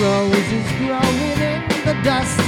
roses growing in the dust.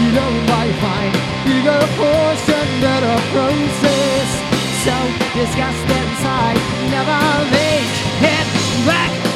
You don't quite find bigger portion that a process. So disgust inside, never make it back.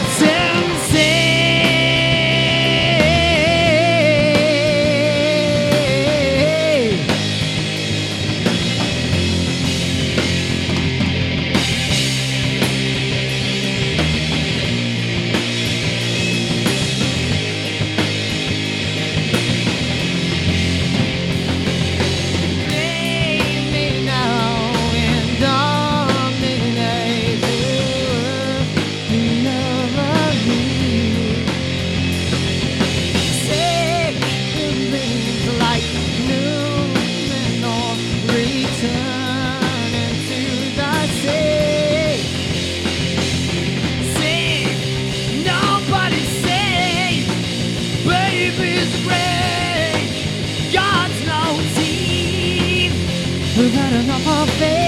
We've had enough of it.